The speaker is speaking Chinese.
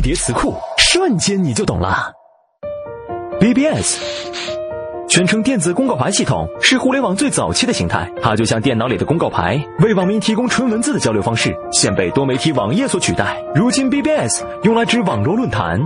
叠词库瞬间你就懂了。Bbs 全称电子公告牌系统是互联网最早期的形态它就像电脑里的公告牌为网民提供纯文字的交流方式现被多媒体网页所取代。如今 bbs 用来指网络论坛。